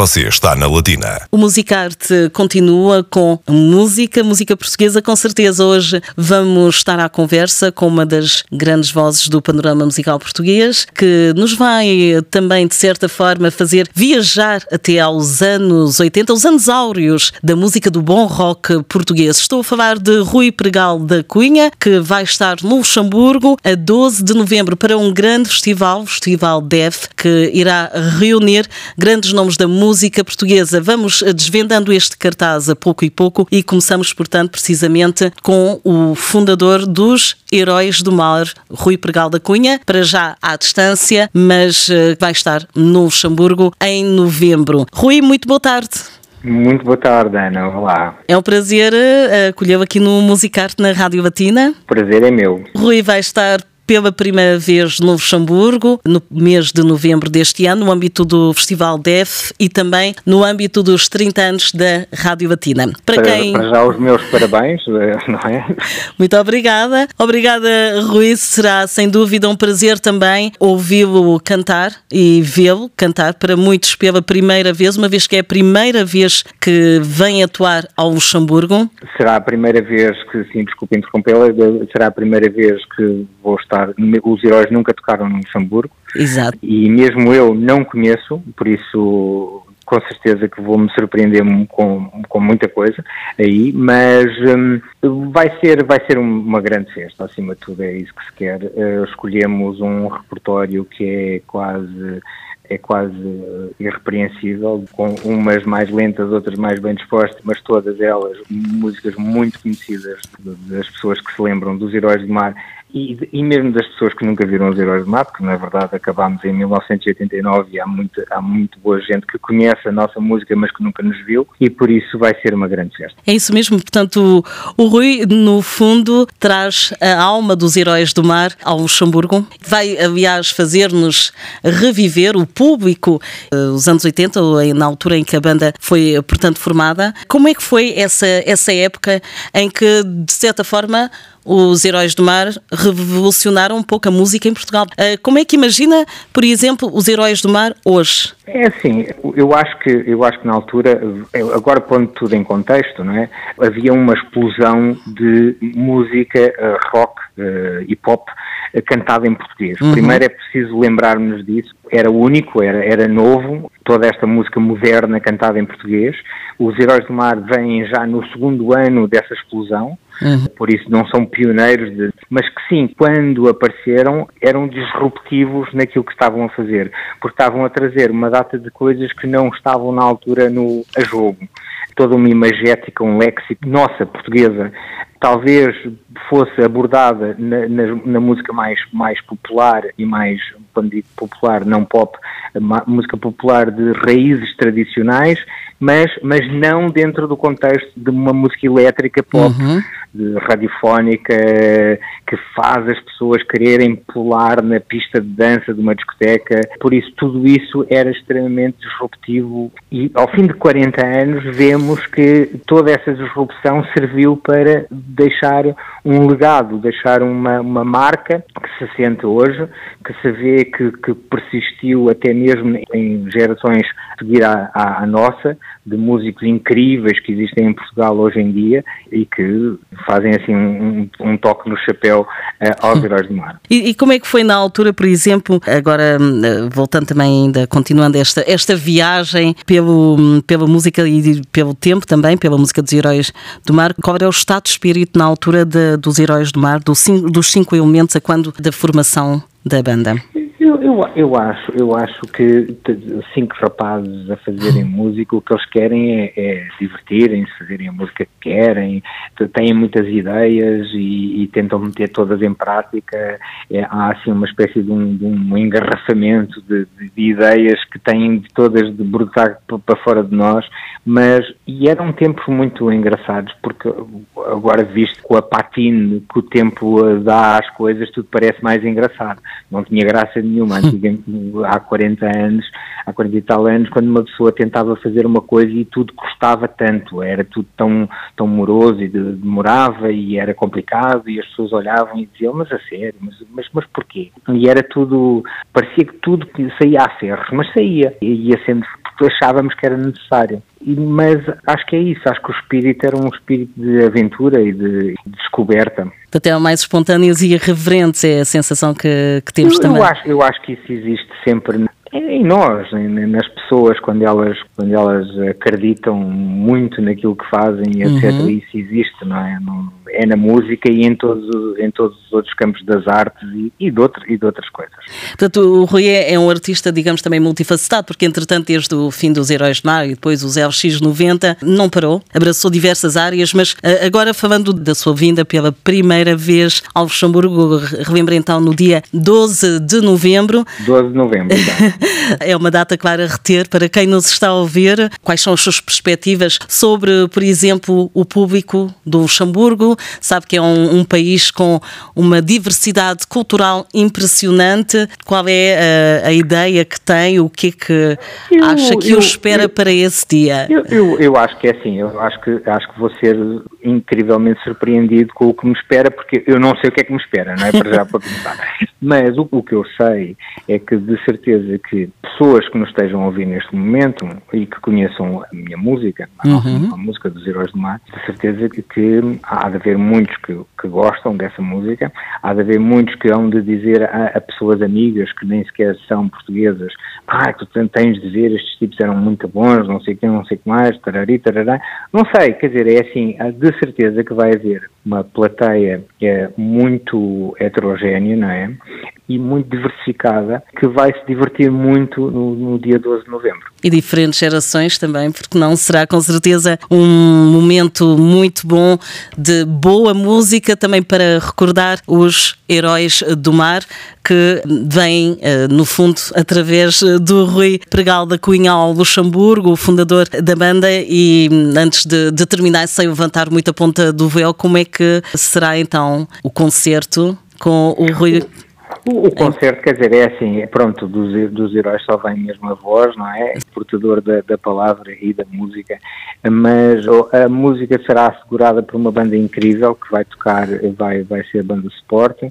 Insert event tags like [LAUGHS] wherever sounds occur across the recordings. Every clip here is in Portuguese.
Você está na Latina. O Musicarte continua com música, música portuguesa, com certeza. Hoje vamos estar à conversa com uma das grandes vozes do panorama musical português, que nos vai também, de certa forma, fazer viajar até aos anos 80, os anos áureos da música do bom rock português. Estou a falar de Rui Pregal da Cunha, que vai estar no Luxemburgo a 12 de novembro para um grande festival, o Festival DEF, que irá reunir grandes nomes da música portuguesa. Vamos desvendando este cartaz a pouco e pouco e começamos, portanto, precisamente com o fundador dos Heróis do Mar, Rui Pregal da Cunha, para já à distância, mas eh, vai estar no Luxemburgo em novembro. Rui, muito boa tarde. Muito boa tarde, Ana. Olá. É um prazer uh, acolhê-lo aqui no Musicarte na Rádio Latina. Prazer é meu. Rui vai estar pela primeira vez no Luxemburgo, no mês de novembro deste ano, no âmbito do Festival DEF e também no âmbito dos 30 anos da Rádio Latina. Para, para quem... Para já os meus parabéns, eh, [LAUGHS] não é? Muito obrigada. Obrigada, Rui. Será sem dúvida um prazer também ouvi-lo cantar e vê-lo cantar para muitos pela primeira vez, uma vez que é a primeira vez que vem atuar ao Luxemburgo. Será a primeira vez que, sim, desculpe interrompê-la, será a primeira vez que vou estar os heróis nunca tocaram no Luxemburgo. Exato. E mesmo eu não conheço, por isso com certeza que vou-me surpreender com, com muita coisa aí, mas um, vai ser, vai ser uma grande festa, acima de tudo é isso que se quer. Uh, escolhemos um repertório que é quase é quase irrepreensível, com umas mais lentas, outras mais bem dispostas, mas todas elas músicas muito conhecidas das pessoas que se lembram dos Heróis do Mar e, e, mesmo das pessoas que nunca viram os Heróis do Mar, porque na verdade acabámos em 1989 e há, muito, há muito boa gente que conhece a nossa música, mas que nunca nos viu, e por isso vai ser uma grande festa. É isso mesmo, portanto, o, o Rui, no fundo, traz a alma dos Heróis do Mar ao Luxemburgo. Vai, aliás, fazer-nos reviver o público, eh, os anos 80, na altura em que a banda foi, portanto, formada. Como é que foi essa, essa época em que, de certa forma, os Heróis do Mar revolucionaram um pouco a música em Portugal. Ah, como é que imagina, por exemplo, os Heróis do Mar hoje? É assim, eu acho que eu acho que na altura, agora pondo tudo em contexto, não é? Havia uma explosão de música uh, rock, uh, hip hop uh, cantada em português. Uhum. Primeiro é preciso lembrarmos disso. Era único, era, era novo, toda esta música moderna cantada em português. Os Heróis do Mar vêm já no segundo ano dessa explosão. Uhum. Por isso não são pioneiros, de, mas que sim, quando apareceram eram disruptivos naquilo que estavam a fazer, porque estavam a trazer uma data de coisas que não estavam na altura no, a jogo. Toda uma imagética, um léxico nossa, portuguesa, talvez fosse abordada na, na, na, música mais, mais popular e mais, quando digo popular, não pop, música popular de raízes tradicionais, mas, mas não dentro do contexto de uma música elétrica pop. Uhum radiofónica que faz as pessoas quererem pular na pista de dança de uma discoteca. Por isso, tudo isso era extremamente disruptivo e ao fim de 40 anos vemos que toda essa disrupção serviu para deixar um legado, deixar uma, uma marca que se sente hoje, que se vê que, que persistiu até mesmo em gerações seguir à, à, à nossa, de músicos incríveis que existem em Portugal hoje em dia e que fazem assim um, um toque no chapéu uh, aos [LAUGHS] heróis do mar. E, e, como é que foi na altura, por exemplo, agora hum, voltando também ainda, continuando esta, esta viagem pelo, hum, pela música e pelo tempo também, pela música dos heróis do mar, qual era o estado de espírito na altura de, dos heróis do mar, do, dos cinco elementos a quando da formação da banda? Eu, eu, eu, acho, eu acho que cinco rapazes a fazerem [LAUGHS] música, o que eles querem é, é divertirem-se, fazerem a música que querem, têm muitas ideias e, e tentam meter todas em prática. É, há assim uma espécie de um, de um engarrafamento de, de, de, ideias que têm todas de brotar para fora de nós, mas e eram tempos muito engraçados, porque agora visto com a patina que o tempo dá às coisas, tudo parece mais engraçado. Não tinha graça nenhuma nenhuma. Antigamente, [LAUGHS] há 40 anos, há 40 e tal anos, quando uma pessoa tentava fazer uma coisa e tudo custava tanto, era tudo tão, tão moroso e demorava e era complicado e as pessoas olhavam e diziam, mas a sério, mas, mas, mas porquê? E era tudo, parecia que tudo saía a ferros, mas saía, e ia sendo porque achávamos que era necessário. Mas acho que é isso, acho que o espírito era um espírito de aventura e de, de descoberta. Até mais espontâneos e irreverentes é a sensação que, que temos eu, também. Eu acho, eu acho que isso existe sempre em nós, nas pessoas, quando elas, quando elas acreditam muito naquilo que fazem, etc. Uhum. Isso existe, não é? É na música e em todos, em todos os outros campos das artes e, e, de, outro, e de outras coisas. Portanto, o Rui é, é um artista, digamos, também multifacetado, porque entretanto, desde o fim dos Heróis de Mar e depois os LX90, não parou, abraçou diversas áreas, mas eh, agora falando da sua vinda pela primeira vez ao Luxemburgo, relembra então no dia 12 de novembro. 12 de novembro, [LAUGHS] É uma data, claro, a reter para quem nos está a ouvir. Quais são as suas perspectivas sobre, por exemplo, o público do Luxemburgo? Sabe que é um, um país com uma diversidade cultural impressionante. Qual é a, a, ideia que tem? O que é que eu, acha que eu, o espera eu, para esse dia? Eu, eu, acho que é assim. Eu acho que, acho que vou ser incrivelmente surpreendido com o que me espera, porque eu não sei o que é que me espera, não é? Para já para começar. [LAUGHS] Mas o, o que eu sei é que, de certeza, que pessoas que nos estejam a ouvir neste momento e que conheçam a minha música, uhum. a, música dos Heróis do Mar, de certeza que, que há de haver muitos que, que, gostam dessa música, há de haver muitos que hão de dizer a, a pessoas amigas que nem sequer são portuguesas, ah, tu tens de dizer, estes tipos eram muito bons, não sei o que, não sei o que mais, tarari, tarará. Não sei, quer dizer, é assim, de certeza que vai haver uma plateia é muito heterogénea, não é? E muito diversificada, que vai se divertir muito no, no, dia 12 de novembro. E diferentes gerações também, porque não será com certeza um momento muito bom de boa música também para recordar os heróis do mar que vêm, eh, no fundo, através do Rui Pregal da Cunha ao Luxemburgo, o fundador da banda, e antes de, de terminar, sem levantar muito a ponta do véu, como é que será então o concerto com o Rui o, concerto, quer dizer, é assim, é pronto, dos, dos heróis só vem mesmo a voz, não é? Portador da, da palavra e da música, mas a música será assegurada por uma banda incrível que vai tocar, vai, vai ser a banda Sport.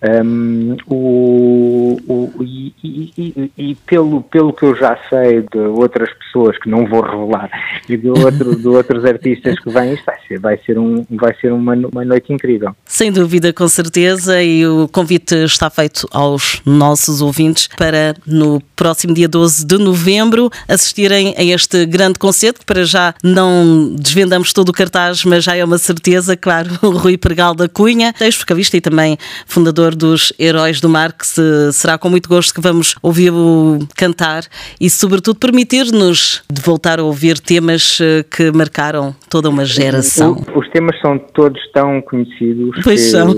Um, o, o, e, e, e, e, pelo, pelo que eu já sei de outras pessoas que não vou revelar e de, outro, de outros artistas que vêm, isto vai ser, vai ser, um, vai ser uma, uma noite incrível. Sem dúvida, com certeza, e o convite está feito aos nossos ouvintes para no próximo dia 12 de novembro assistirem a este grande concerto, que para já não desvendamos todo o cartaz, mas já é uma certeza, claro, o [LAUGHS] Rui Pergal da Cunha, ex-vocalista e também fundador dos Heróis do Mar, que se, será com muito gosto que vamos ouvi-lo cantar e, sobretudo, permitir-nos de voltar a ouvir temas eh, que marcaram toda uma geração. Os temas são todos tão conhecidos pois que, são.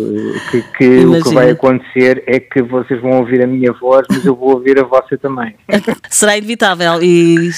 que, que o que vai acontecer é que vocês vão ouvir a minha voz, mas eu vou ouvir a vossa também. [LAUGHS] Será inevitável e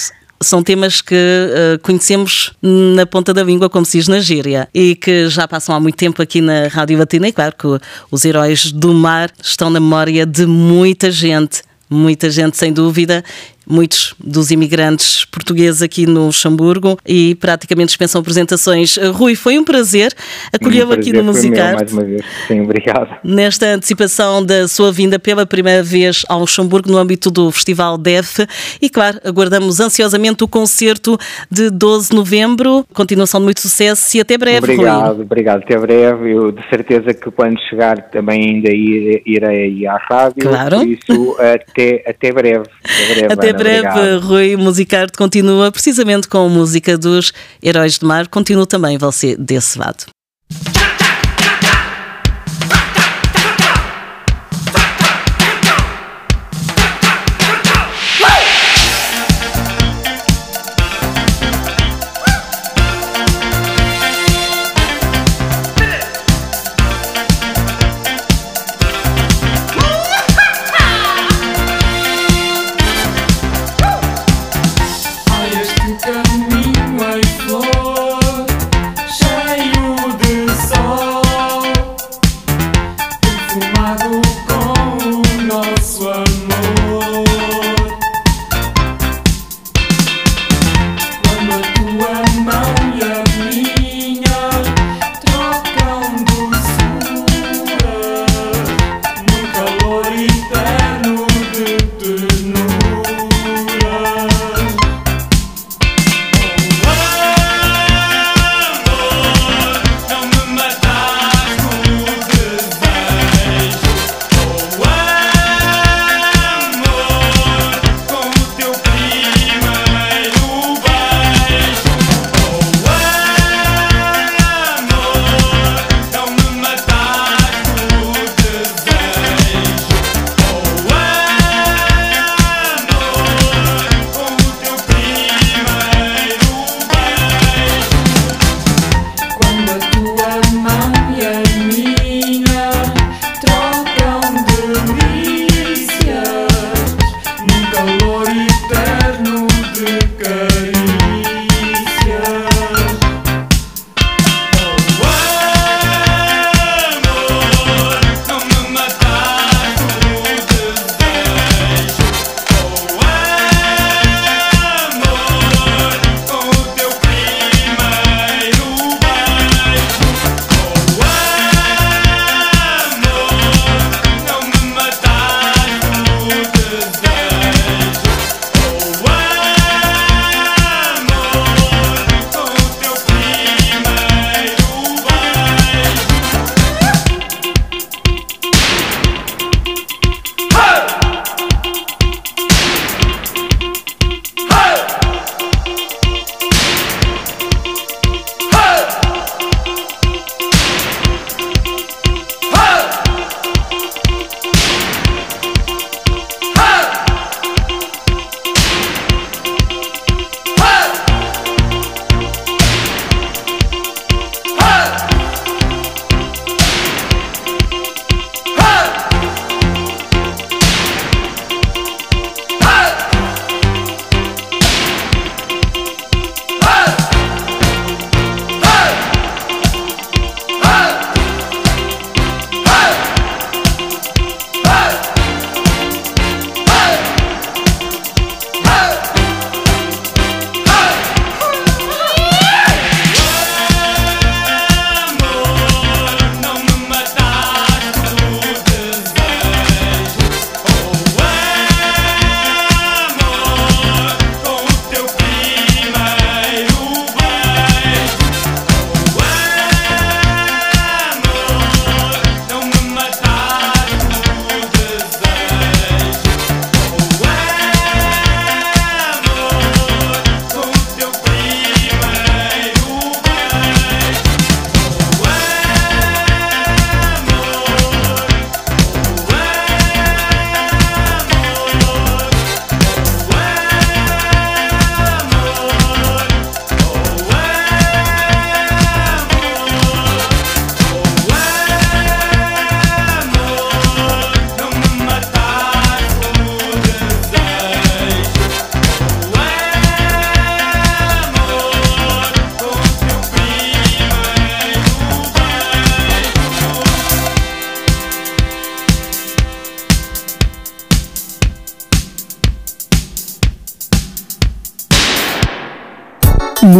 são temas que uh, conhecemos na ponta da língua, como se diz na gíria, e que já passam há muito tempo aqui na Rádio Latina. E claro que os heróis do mar estão na memória de muita gente, muita gente, sem dúvida, muitos dos imigrantes portugueses aqui no Luxemburgo e praticamente dispensam apresentações. Rui, foi um prazer acolhê-lo um aqui no Musicarte. Mais uma vez, sim, obrigado. Nesta antecipação da sua vinda pela primeira vez ao Luxemburgo no âmbito do Festival DEF e, claro, aguardamos ansiosamente o concerto de 12 de novembro. Continuação de muito sucesso e até breve, Obrigado, Rui. obrigado. Até breve. Eu de certeza que quando chegar também ainda irei à rádio. Claro. Por isso, [LAUGHS] até, até breve. Até breve. Até breve, Obrigado. Rui Musicarte continua precisamente com a música dos Heróis do Mar. Continua também você desse lado.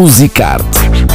Musicarte